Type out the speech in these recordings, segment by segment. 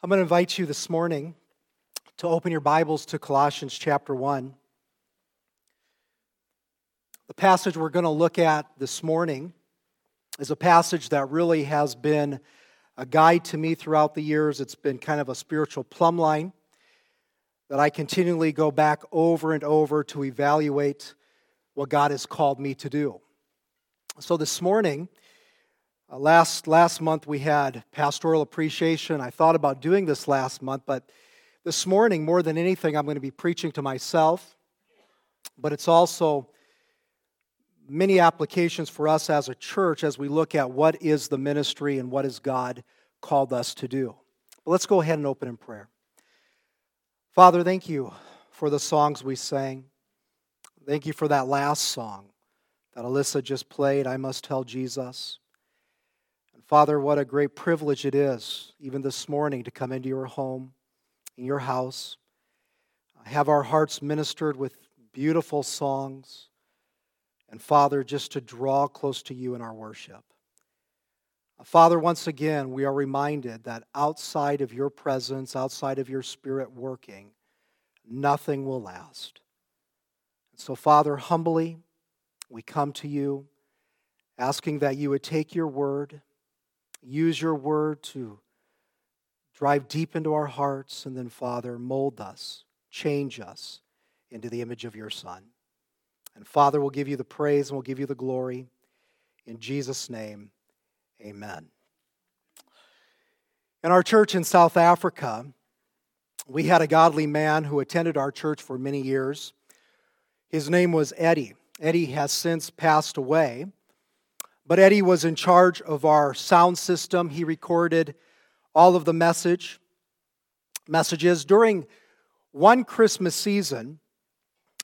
I'm going to invite you this morning to open your Bibles to Colossians chapter 1. The passage we're going to look at this morning is a passage that really has been a guide to me throughout the years. It's been kind of a spiritual plumb line that I continually go back over and over to evaluate what God has called me to do. So this morning, uh, last, last month we had pastoral appreciation. I thought about doing this last month, but this morning, more than anything, I'm going to be preaching to myself, but it's also many applications for us as a church as we look at what is the ministry and what has God called us to do. But let's go ahead and open in prayer. Father, thank you for the songs we sang. Thank you for that last song that Alyssa just played, I Must Tell Jesus. Father, what a great privilege it is, even this morning, to come into your home, in your house, have our hearts ministered with beautiful songs, and Father, just to draw close to you in our worship. Uh, Father, once again, we are reminded that outside of your presence, outside of your spirit working, nothing will last. So, Father, humbly, we come to you asking that you would take your word use your word to drive deep into our hearts, and then, Father, mold us, change us into the image of your Son. And Father, we'll give you the praise and we'll give you the glory. In Jesus' name, amen. In our church in South Africa, we had a godly man who attended our church for many years. His name was Eddie. Eddie has since passed away. But Eddie was in charge of our sound system. He recorded all of the message messages during one Christmas season.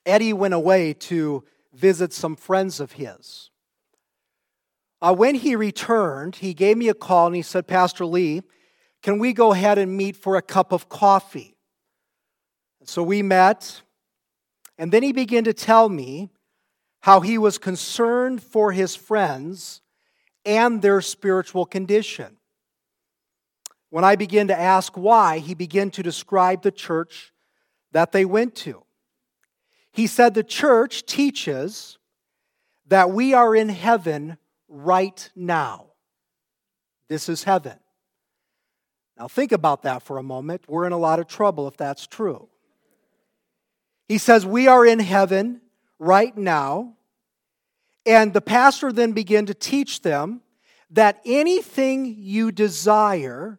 Eddie went away to visit some friends of his. Uh, when he returned, he gave me a call and he said, Pastor Lee, can we go ahead and meet for a cup of coffee? so we met, and then he began to tell me how he was concerned for his friends and their spiritual condition. When I began to ask why, he began to describe the church that they went to. He said the church teaches that we are in heaven right now. This is heaven. Now, think about that for a moment. We're in a lot of trouble if that's true. He says, We are in heaven right now. And the pastor then began to teach them that anything you desire,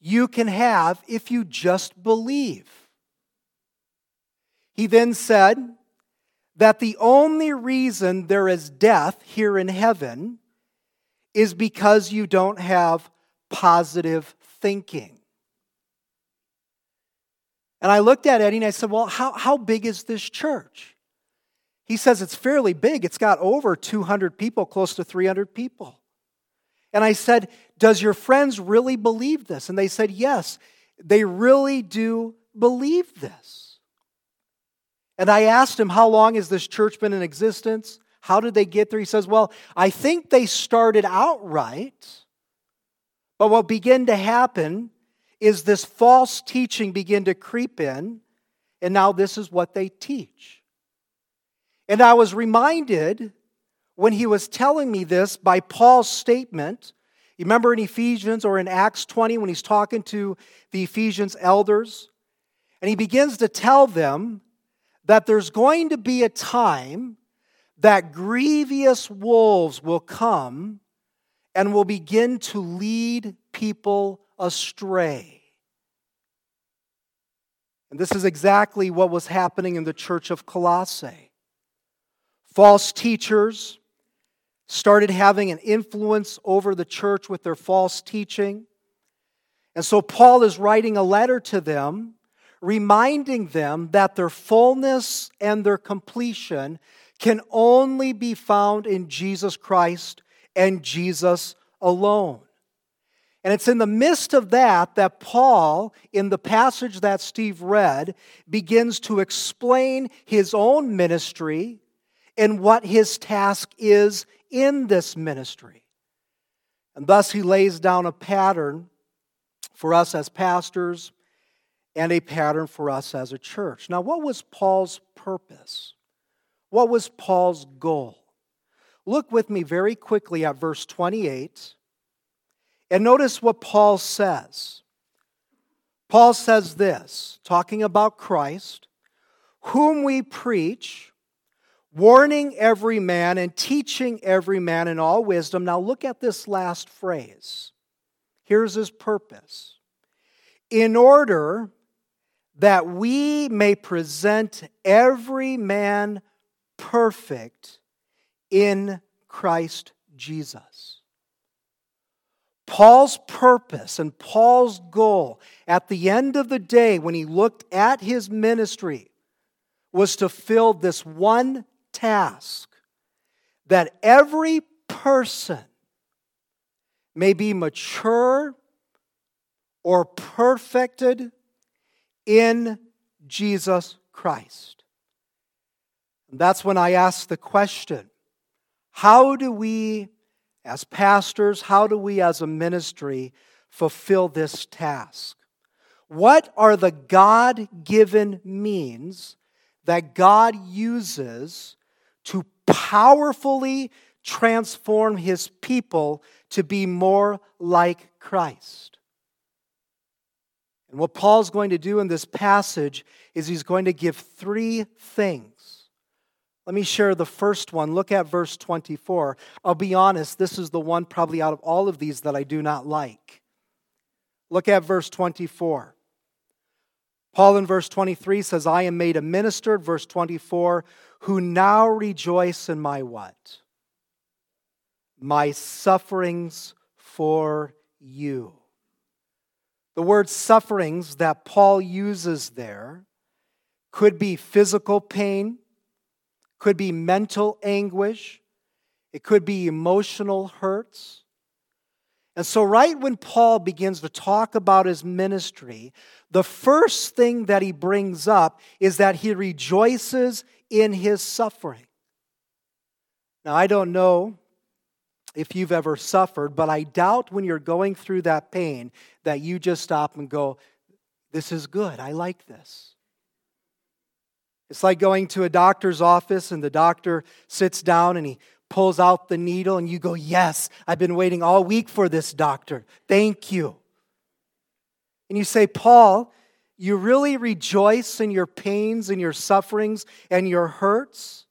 you can have if you just believe. He then said that the only reason there is death here in heaven is because you don't have positive thinking. And I looked at Eddie and I said, Well, how, how big is this church? He says it's fairly big. It's got over 200 people, close to 300 people. And I said, Does your friends really believe this? And they said, Yes, they really do believe this. And I asked him, How long has this church been in existence? How did they get there? He says, Well, I think they started out right. But what began to happen is this false teaching began to creep in, and now this is what they teach. And I was reminded when he was telling me this by Paul's statement. You remember in Ephesians or in Acts 20 when he's talking to the Ephesians elders? And he begins to tell them that there's going to be a time that grievous wolves will come and will begin to lead people astray. And this is exactly what was happening in the church of Colossae. False teachers started having an influence over the church with their false teaching. And so Paul is writing a letter to them, reminding them that their fullness and their completion can only be found in Jesus Christ and Jesus alone. And it's in the midst of that that Paul, in the passage that Steve read, begins to explain his own ministry and what his task is in this ministry. And thus he lays down a pattern for us as pastors and a pattern for us as a church. Now, what was Paul's purpose? What was Paul's goal? Look with me very quickly at verse 28 and notice what Paul says. Paul says this, talking about Christ, whom we preach, warning every man and teaching every man in all wisdom. Now, look at this last phrase. Here's his purpose in order that we may present every man perfect in Christ Jesus. Paul's purpose and Paul's goal at the end of the day, when he looked at his ministry, was to fill this one task that every person may be mature or perfected in Jesus Christ. And that's when I ask the question how do we, as pastors, how do we as a ministry fulfill this task? What are the God given means that God uses to powerfully transform his people to be more like Christ? And what Paul's going to do in this passage is he's going to give three things. Let me share the first one. Look at verse 24. I'll be honest, this is the one probably out of all of these that I do not like. Look at verse 24. Paul in verse 23 says, I am made a minister, verse 24, who now rejoice in my what? My sufferings for you. The word sufferings that Paul uses there could be physical pain, could be mental anguish, it could be emotional hurts. And so, right when Paul begins to talk about his ministry, the first thing that he brings up is that he rejoices in his suffering. Now, I don't know if you've ever suffered, but I doubt when you're going through that pain that you just stop and go, This is good. I like this. It's like going to a doctor's office and the doctor sits down and he pulls out the needle and you go, Yes, I've been waiting all week for this doctor. Thank you. And you say, Paul, you really rejoice in your pains and your sufferings and your hurts?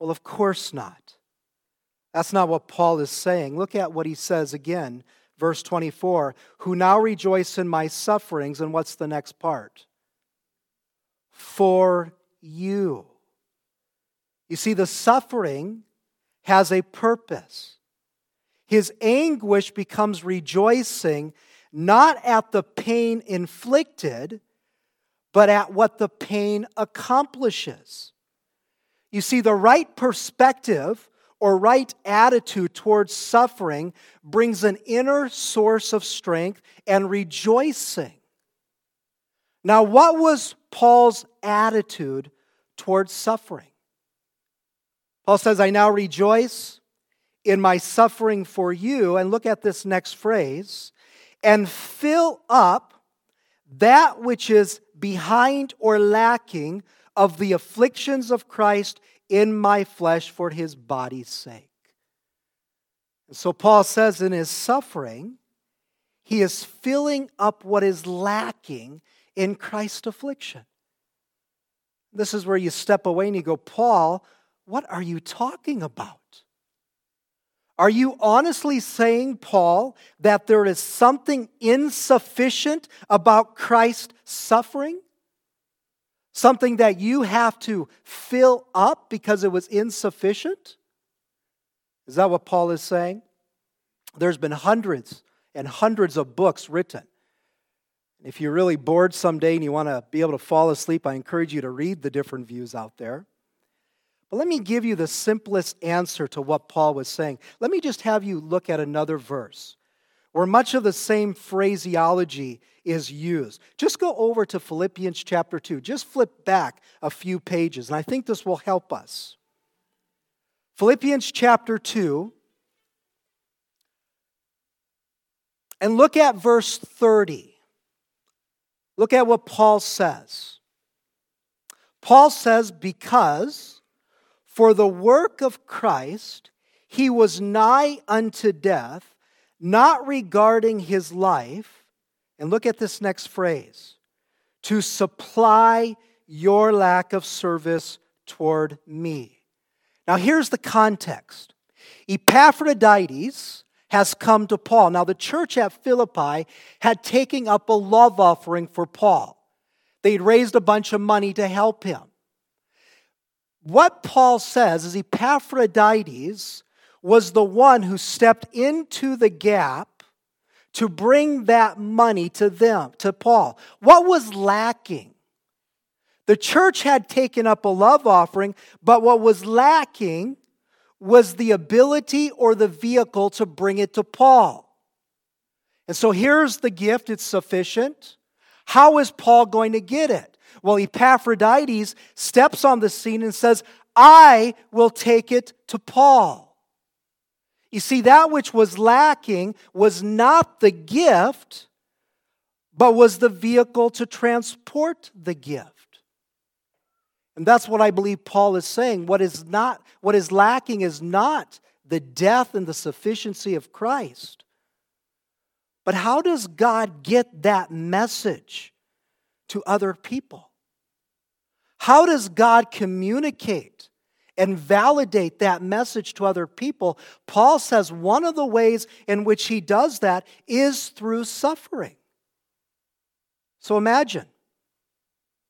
Well, of course not. That's not what Paul is saying. Look at what he says again, verse 24 who now rejoice in my sufferings. And what's the next part? For you. You see, the suffering has a purpose. His anguish becomes rejoicing not at the pain inflicted, but at what the pain accomplishes. You see, the right perspective or right attitude towards suffering brings an inner source of strength and rejoicing. Now, what was Paul's attitude towards suffering? Paul says, I now rejoice in my suffering for you. And look at this next phrase and fill up that which is behind or lacking of the afflictions of Christ in my flesh for his body's sake. So Paul says in his suffering, he is filling up what is lacking in Christ's affliction. This is where you step away and you go, Paul, what are you talking about? Are you honestly saying, Paul, that there is something insufficient about Christ's suffering? Something that you have to fill up because it was insufficient? Is that what Paul is saying? There's been hundreds and hundreds of books written. If you're really bored someday and you want to be able to fall asleep, I encourage you to read the different views out there. But let me give you the simplest answer to what Paul was saying. Let me just have you look at another verse where much of the same phraseology is used. Just go over to Philippians chapter 2. Just flip back a few pages, and I think this will help us. Philippians chapter 2. And look at verse 30. Look at what Paul says. Paul says, Because for the work of Christ he was nigh unto death, not regarding his life. And look at this next phrase to supply your lack of service toward me. Now, here's the context Epaphroditus has come to Paul. Now, the church at Philippi had taken up a love offering for Paul, they'd raised a bunch of money to help him. What Paul says is Epaphroditus was the one who stepped into the gap to bring that money to them, to Paul. What was lacking? The church had taken up a love offering, but what was lacking was the ability or the vehicle to bring it to Paul. And so here's the gift, it's sufficient. How is Paul going to get it? Well, Epaphroditus steps on the scene and says, I will take it to Paul. You see, that which was lacking was not the gift, but was the vehicle to transport the gift. And that's what I believe Paul is saying. What is not what is lacking is not the death and the sufficiency of Christ. But how does God get that message to other people? How does God communicate and validate that message to other people? Paul says one of the ways in which he does that is through suffering. So imagine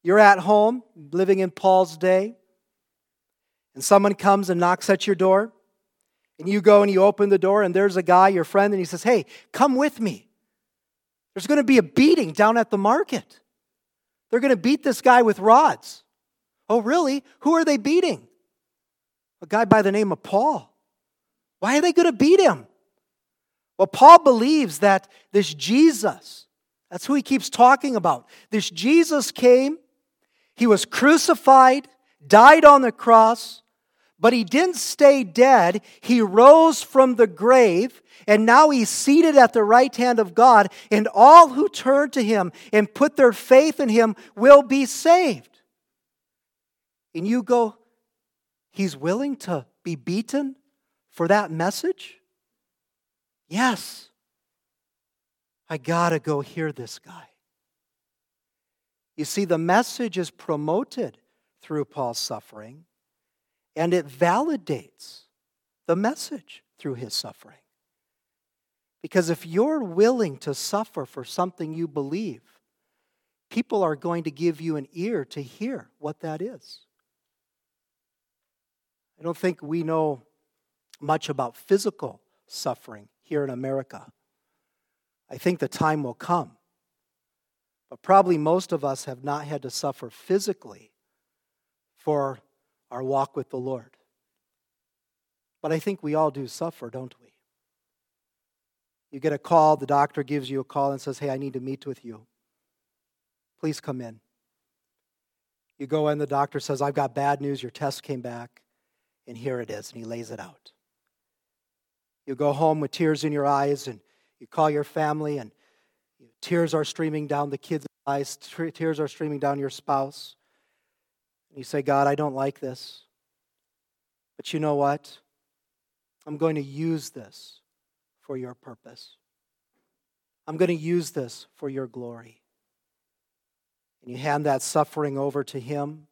you're at home, living in Paul's day, and someone comes and knocks at your door, and you go and you open the door, and there's a guy, your friend, and he says, Hey, come with me. There's going to be a beating down at the market. They're going to beat this guy with rods. Oh, really? Who are they beating? A guy by the name of Paul. Why are they going to beat him? Well, Paul believes that this Jesus, that's who he keeps talking about. This Jesus came he was crucified, died on the cross, but he didn't stay dead. He rose from the grave, and now he's seated at the right hand of God, and all who turn to him and put their faith in him will be saved. And you go, he's willing to be beaten for that message? Yes. I gotta go hear this guy. You see, the message is promoted through Paul's suffering, and it validates the message through his suffering. Because if you're willing to suffer for something you believe, people are going to give you an ear to hear what that is. I don't think we know much about physical suffering here in America. I think the time will come but probably most of us have not had to suffer physically for our walk with the Lord. But I think we all do suffer, don't we? You get a call, the doctor gives you a call and says, Hey, I need to meet with you. Please come in. You go in, the doctor says, I've got bad news. Your test came back, and here it is. And he lays it out. You go home with tears in your eyes, and you call your family, and Tears are streaming down the kids' eyes, tears are streaming down your spouse. And you say, God, I don't like this. But you know what? I'm going to use this for your purpose. I'm going to use this for your glory. And you hand that suffering over to Him,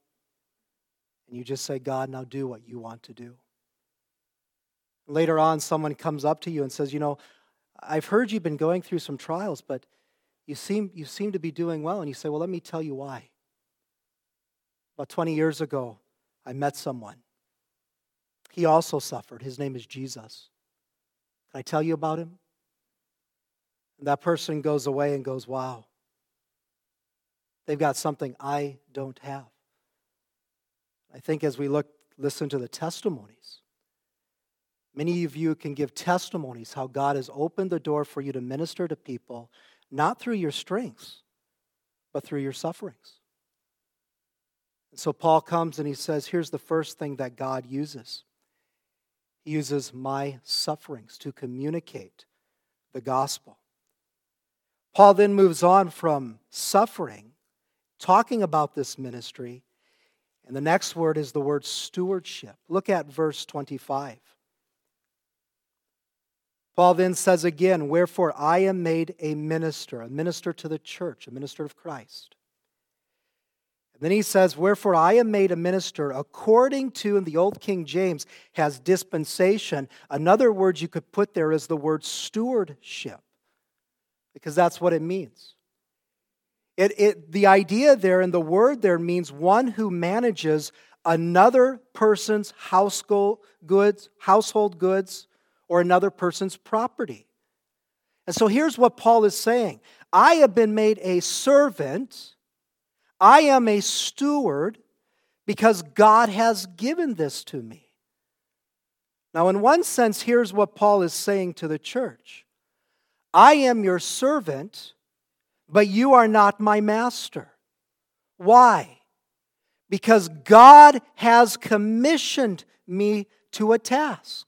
and you just say, God, now do what you want to do. Later on, someone comes up to you and says, You know, I've heard you've been going through some trials, but you seem, you seem to be doing well. And you say, Well, let me tell you why. About 20 years ago, I met someone. He also suffered. His name is Jesus. Can I tell you about him? And that person goes away and goes, Wow, they've got something I don't have. I think as we look, listen to the testimonies, many of you can give testimonies how God has opened the door for you to minister to people not through your strengths, but through your sufferings. And so Paul comes and he says, Here's the first thing that God uses He uses my sufferings to communicate the gospel. Paul then moves on from suffering, talking about this ministry, and the next word is the word stewardship. Look at verse 25. Paul then says again, Wherefore I am made a minister, a minister to the church, a minister of Christ. And then he says, Wherefore I am made a minister according to, in the Old King James, has dispensation. Another word you could put there is the word stewardship, because that's what it means. It, it, the idea there and the word there means one who manages another person's household goods, household goods, or another person's property. And so here's what Paul is saying I have been made a servant, I am a steward because God has given this to me. Now, in one sense, here's what Paul is saying to the church I am your servant, but you are not my master. Why? Because God has commissioned me to a task.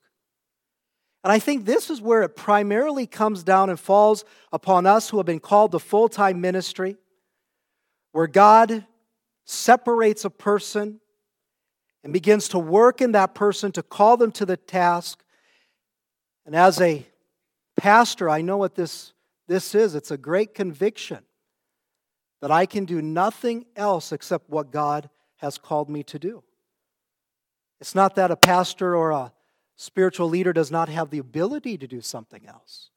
And I think this is where it primarily comes down and falls upon us who have been called to full time ministry, where God separates a person and begins to work in that person to call them to the task. And as a pastor, I know what this, this is. It's a great conviction that I can do nothing else except what God has called me to do. It's not that a pastor or a spiritual leader does not have the ability to do something else.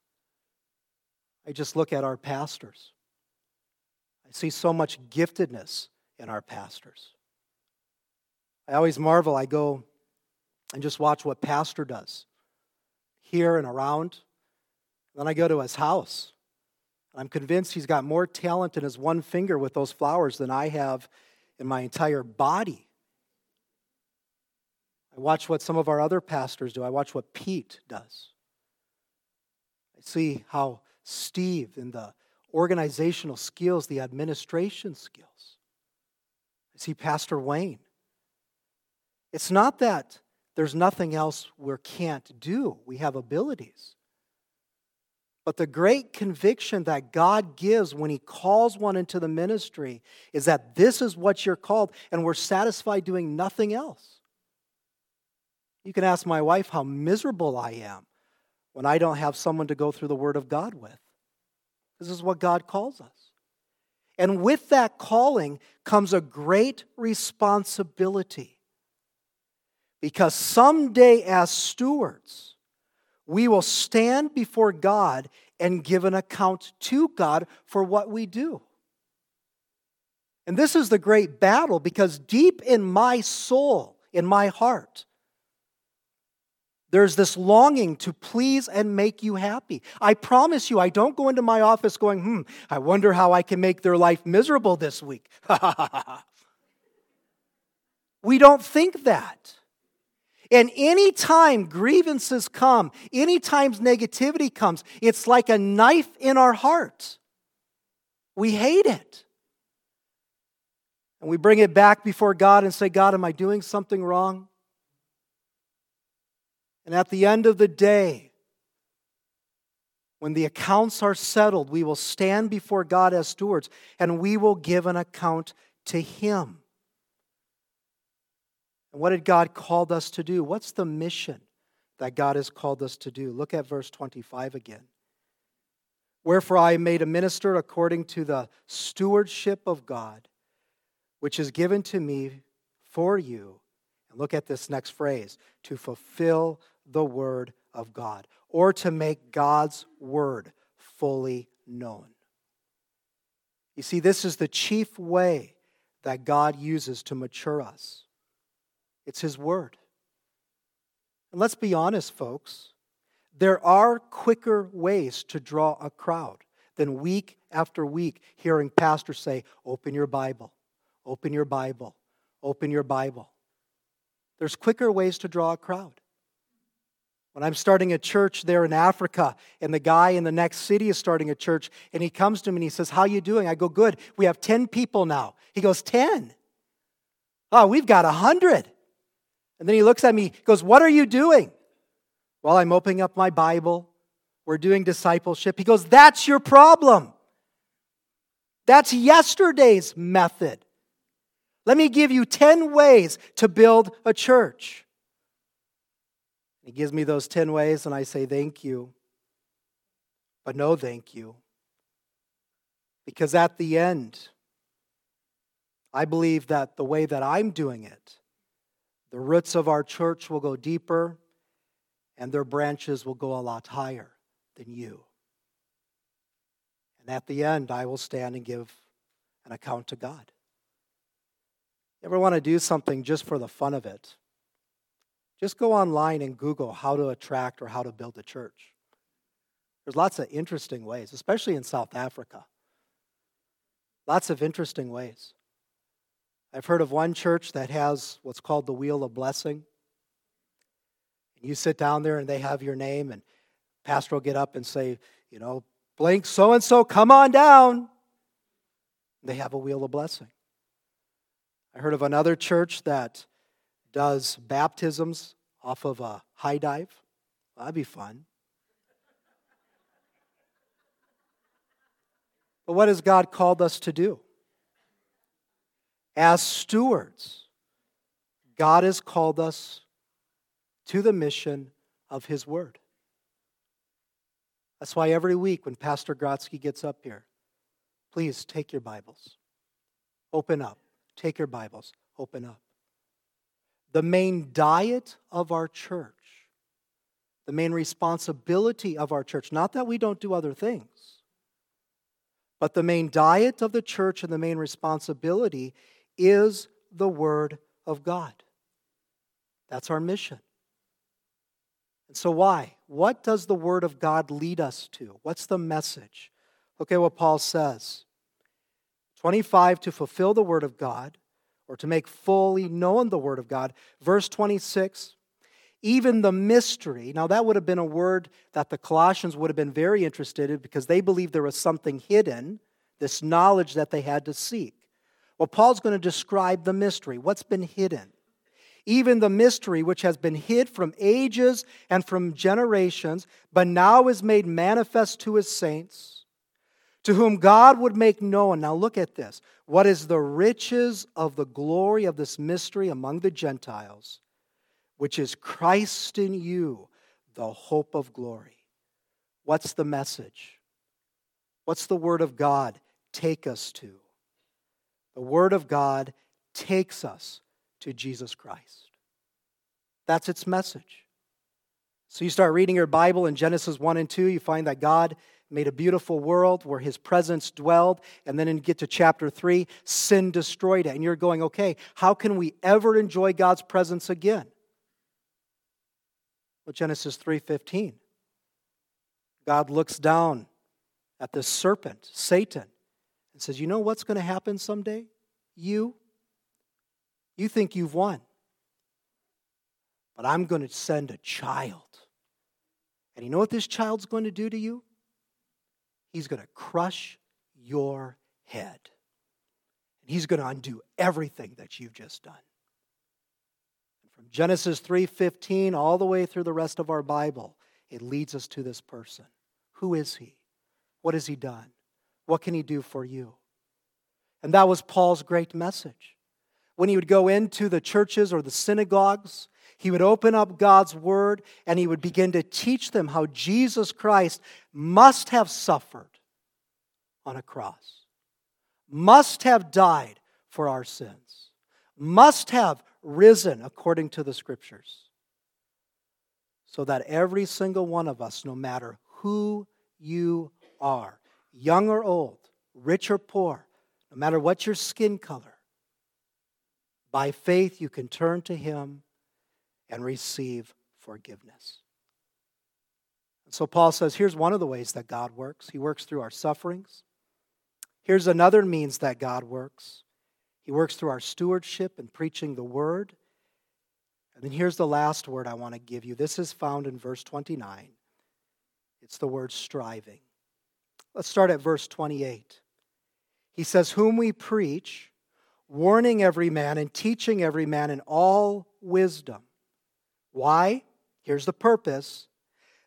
I just look at our pastors. I see so much giftedness in our pastors. I always marvel. I go and just watch what pastor does here and around. Then I go to his house. I'm convinced he's got more talent in his one finger with those flowers than I have in my entire body. I watch what some of our other pastors do. I watch what Pete does. I see how Steve in the organizational skills, the administration skills. I see Pastor Wayne. It's not that there's nothing else we can't do, we have abilities. But the great conviction that God gives when He calls one into the ministry is that this is what you're called, and we're satisfied doing nothing else. You can ask my wife how miserable I am when I don't have someone to go through the Word of God with. This is what God calls us. And with that calling comes a great responsibility. Because someday, as stewards, we will stand before God and give an account to God for what we do. And this is the great battle because deep in my soul, in my heart, there's this longing to please and make you happy. I promise you, I don't go into my office going, hmm, I wonder how I can make their life miserable this week. we don't think that. And anytime grievances come, anytime negativity comes, it's like a knife in our heart. We hate it. And we bring it back before God and say, God, am I doing something wrong? And at the end of the day, when the accounts are settled, we will stand before God as stewards and we will give an account to Him. And what did God called us to do? What's the mission that God has called us to do? Look at verse 25 again. Wherefore I made a minister according to the stewardship of God, which is given to me for you. And look at this next phrase to fulfill the Word of God or to make God's Word fully known. You see, this is the chief way that God uses to mature us it's His Word. And let's be honest, folks, there are quicker ways to draw a crowd than week after week hearing pastors say, Open your Bible, open your Bible, open your Bible. There's quicker ways to draw a crowd. When I'm starting a church there in Africa, and the guy in the next city is starting a church, and he comes to me and he says, How are you doing? I go, Good. We have 10 people now. He goes, 10. Oh, we've got 100. And then he looks at me, he goes, What are you doing? Well, I'm opening up my Bible. We're doing discipleship. He goes, That's your problem. That's yesterday's method. Let me give you 10 ways to build a church. He gives me those 10 ways, and I say, Thank you. But no, thank you. Because at the end, I believe that the way that I'm doing it, the roots of our church will go deeper and their branches will go a lot higher than you. And at the end, I will stand and give an account to God. You ever want to do something just for the fun of it? Just go online and Google how to attract or how to build a church. There's lots of interesting ways, especially in South Africa. Lots of interesting ways. I've heard of one church that has what's called the Wheel of Blessing. You sit down there and they have your name, and pastor will get up and say, you know, blank so and so, come on down. They have a wheel of blessing. I heard of another church that does baptisms off of a high dive. Well, that'd be fun. But what has God called us to do? As stewards, God has called us to the mission of His Word. That's why every week when Pastor Grotsky gets up here, please take your Bibles, open up, take your Bibles, open up. The main diet of our church, the main responsibility of our church, not that we don't do other things, but the main diet of the church and the main responsibility is the Word of God. That's our mission. And so, why? What does the Word of God lead us to? What's the message? Look at what Paul says 25, to fulfill the Word of God, or to make fully known the Word of God. Verse 26, even the mystery. Now, that would have been a word that the Colossians would have been very interested in because they believed there was something hidden, this knowledge that they had to seek. Well, Paul's going to describe the mystery, what's been hidden. Even the mystery which has been hid from ages and from generations, but now is made manifest to his saints, to whom God would make known. Now, look at this. What is the riches of the glory of this mystery among the Gentiles, which is Christ in you, the hope of glory? What's the message? What's the word of God take us to? The Word of God takes us to Jesus Christ. That's its message. So you start reading your Bible in Genesis 1 and 2, you find that God made a beautiful world where his presence dwelled. And then you get to chapter 3, sin destroyed it. And you're going, okay, how can we ever enjoy God's presence again? Well, Genesis 3:15. God looks down at the serpent, Satan, and says, You know what's going to happen someday? You, you think you've won. But I'm going to send a child. And you know what this child's going to do to you? He's going to crush your head. And he's going to undo everything that you've just done. And from Genesis 3:15 all the way through the rest of our Bible, it leads us to this person. Who is he? What has he done? What can he do for you? And that was Paul's great message. When he would go into the churches or the synagogues, he would open up God's word and he would begin to teach them how Jesus Christ must have suffered on a cross, must have died for our sins, must have risen according to the scriptures, so that every single one of us, no matter who you are, young or old, rich or poor, no matter what your skin color, by faith you can turn to Him and receive forgiveness. And so Paul says here's one of the ways that God works He works through our sufferings. Here's another means that God works He works through our stewardship and preaching the word. And then here's the last word I want to give you. This is found in verse 29. It's the word striving. Let's start at verse 28. He says, Whom we preach, warning every man and teaching every man in all wisdom. Why? Here's the purpose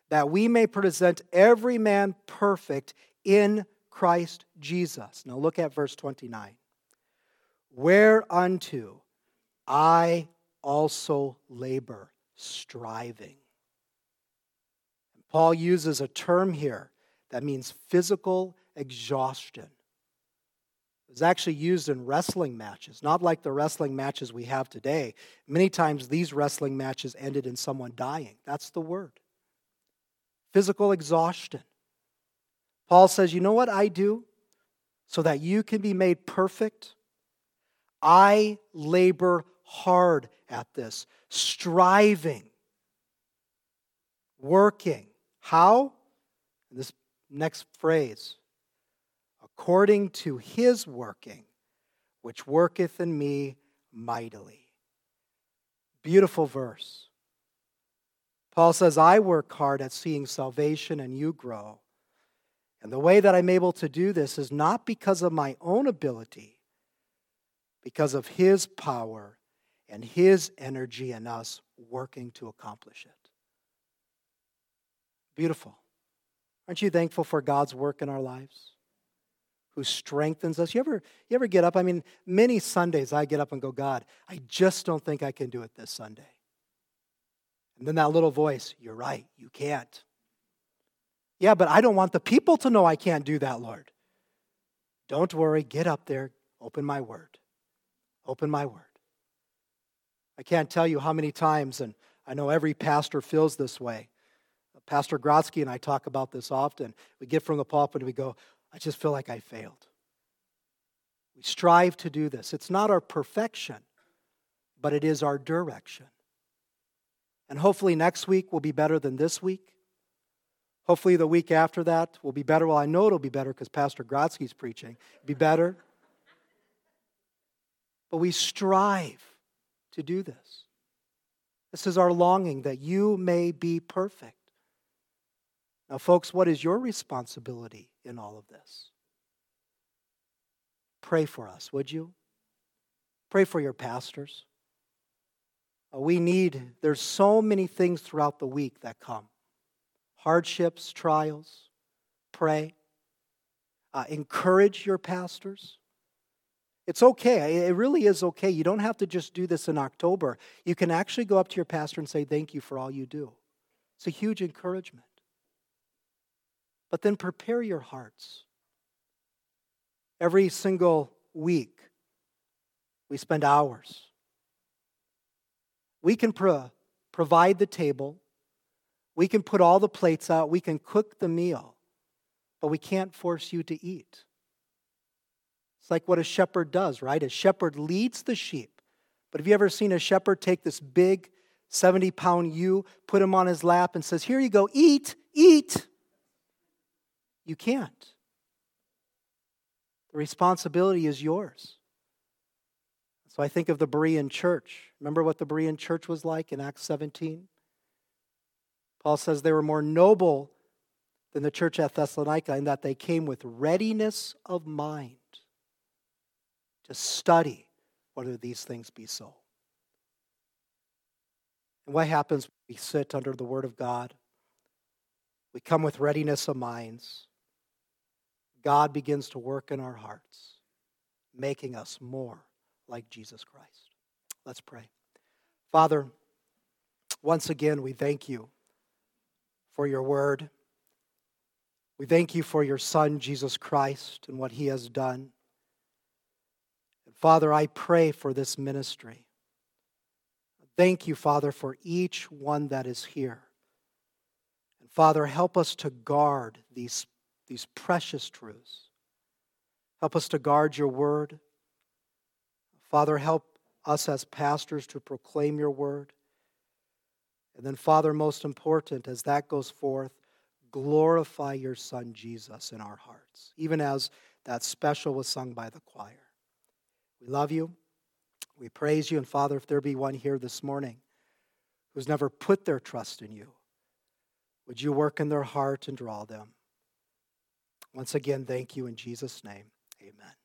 that we may present every man perfect in Christ Jesus. Now look at verse 29. Whereunto I also labor, striving. Paul uses a term here that means physical exhaustion. It was actually used in wrestling matches, not like the wrestling matches we have today. Many times these wrestling matches ended in someone dying. That's the word. Physical exhaustion. Paul says, You know what I do so that you can be made perfect? I labor hard at this, striving, working. How? This next phrase according to his working, which worketh in me mightily. Beautiful verse. Paul says, I work hard at seeing salvation and you grow. And the way that I'm able to do this is not because of my own ability, because of His power and His energy in us working to accomplish it. Beautiful. Aren't you thankful for God's work in our lives? Who strengthens us? You ever, you ever get up? I mean, many Sundays I get up and go, God, I just don't think I can do it this Sunday. And then that little voice, you're right, you can't. Yeah, but I don't want the people to know I can't do that, Lord. Don't worry, get up there, open my word. Open my word. I can't tell you how many times, and I know every pastor feels this way. Pastor Grotsky and I talk about this often. We get from the pulpit and we go, I just feel like I failed. We strive to do this. It's not our perfection, but it is our direction. And hopefully next week will be better than this week. Hopefully, the week after that will be better. Well, I know it'll be better because Pastor Grotsky's preaching. It'll be better. But we strive to do this. This is our longing that you may be perfect. Now, folks, what is your responsibility in all of this? Pray for us, would you? Pray for your pastors. Uh, we need, there's so many things throughout the week that come hardships, trials, pray. Uh, encourage your pastors. It's okay. It really is okay. You don't have to just do this in October. You can actually go up to your pastor and say, Thank you for all you do. It's a huge encouragement. But then prepare your hearts. Every single week, we spend hours. We can pro- provide the table, we can put all the plates out, we can cook the meal, but we can't force you to eat. It's like what a shepherd does, right? A shepherd leads the sheep. But have you ever seen a shepherd take this big 70 pound ewe, put him on his lap, and says, Here you go, eat, eat? You can't. The responsibility is yours. So I think of the Berean church. Remember what the Berean church was like in Acts 17? Paul says they were more noble than the church at Thessalonica in that they came with readiness of mind to study whether these things be so. And what happens when we sit under the Word of God? We come with readiness of minds. God begins to work in our hearts, making us more like Jesus Christ. Let's pray. Father, once again, we thank you for your word. We thank you for your Son, Jesus Christ, and what he has done. And Father, I pray for this ministry. Thank you, Father, for each one that is here. And Father, help us to guard these, these precious truths. Help us to guard your word. Father, help us as pastors to proclaim your word. And then, Father, most important, as that goes forth, glorify your Son Jesus in our hearts, even as that special was sung by the choir. We love you. We praise you. And Father, if there be one here this morning who's never put their trust in you, would you work in their heart and draw them? Once again, thank you in Jesus' name. Amen.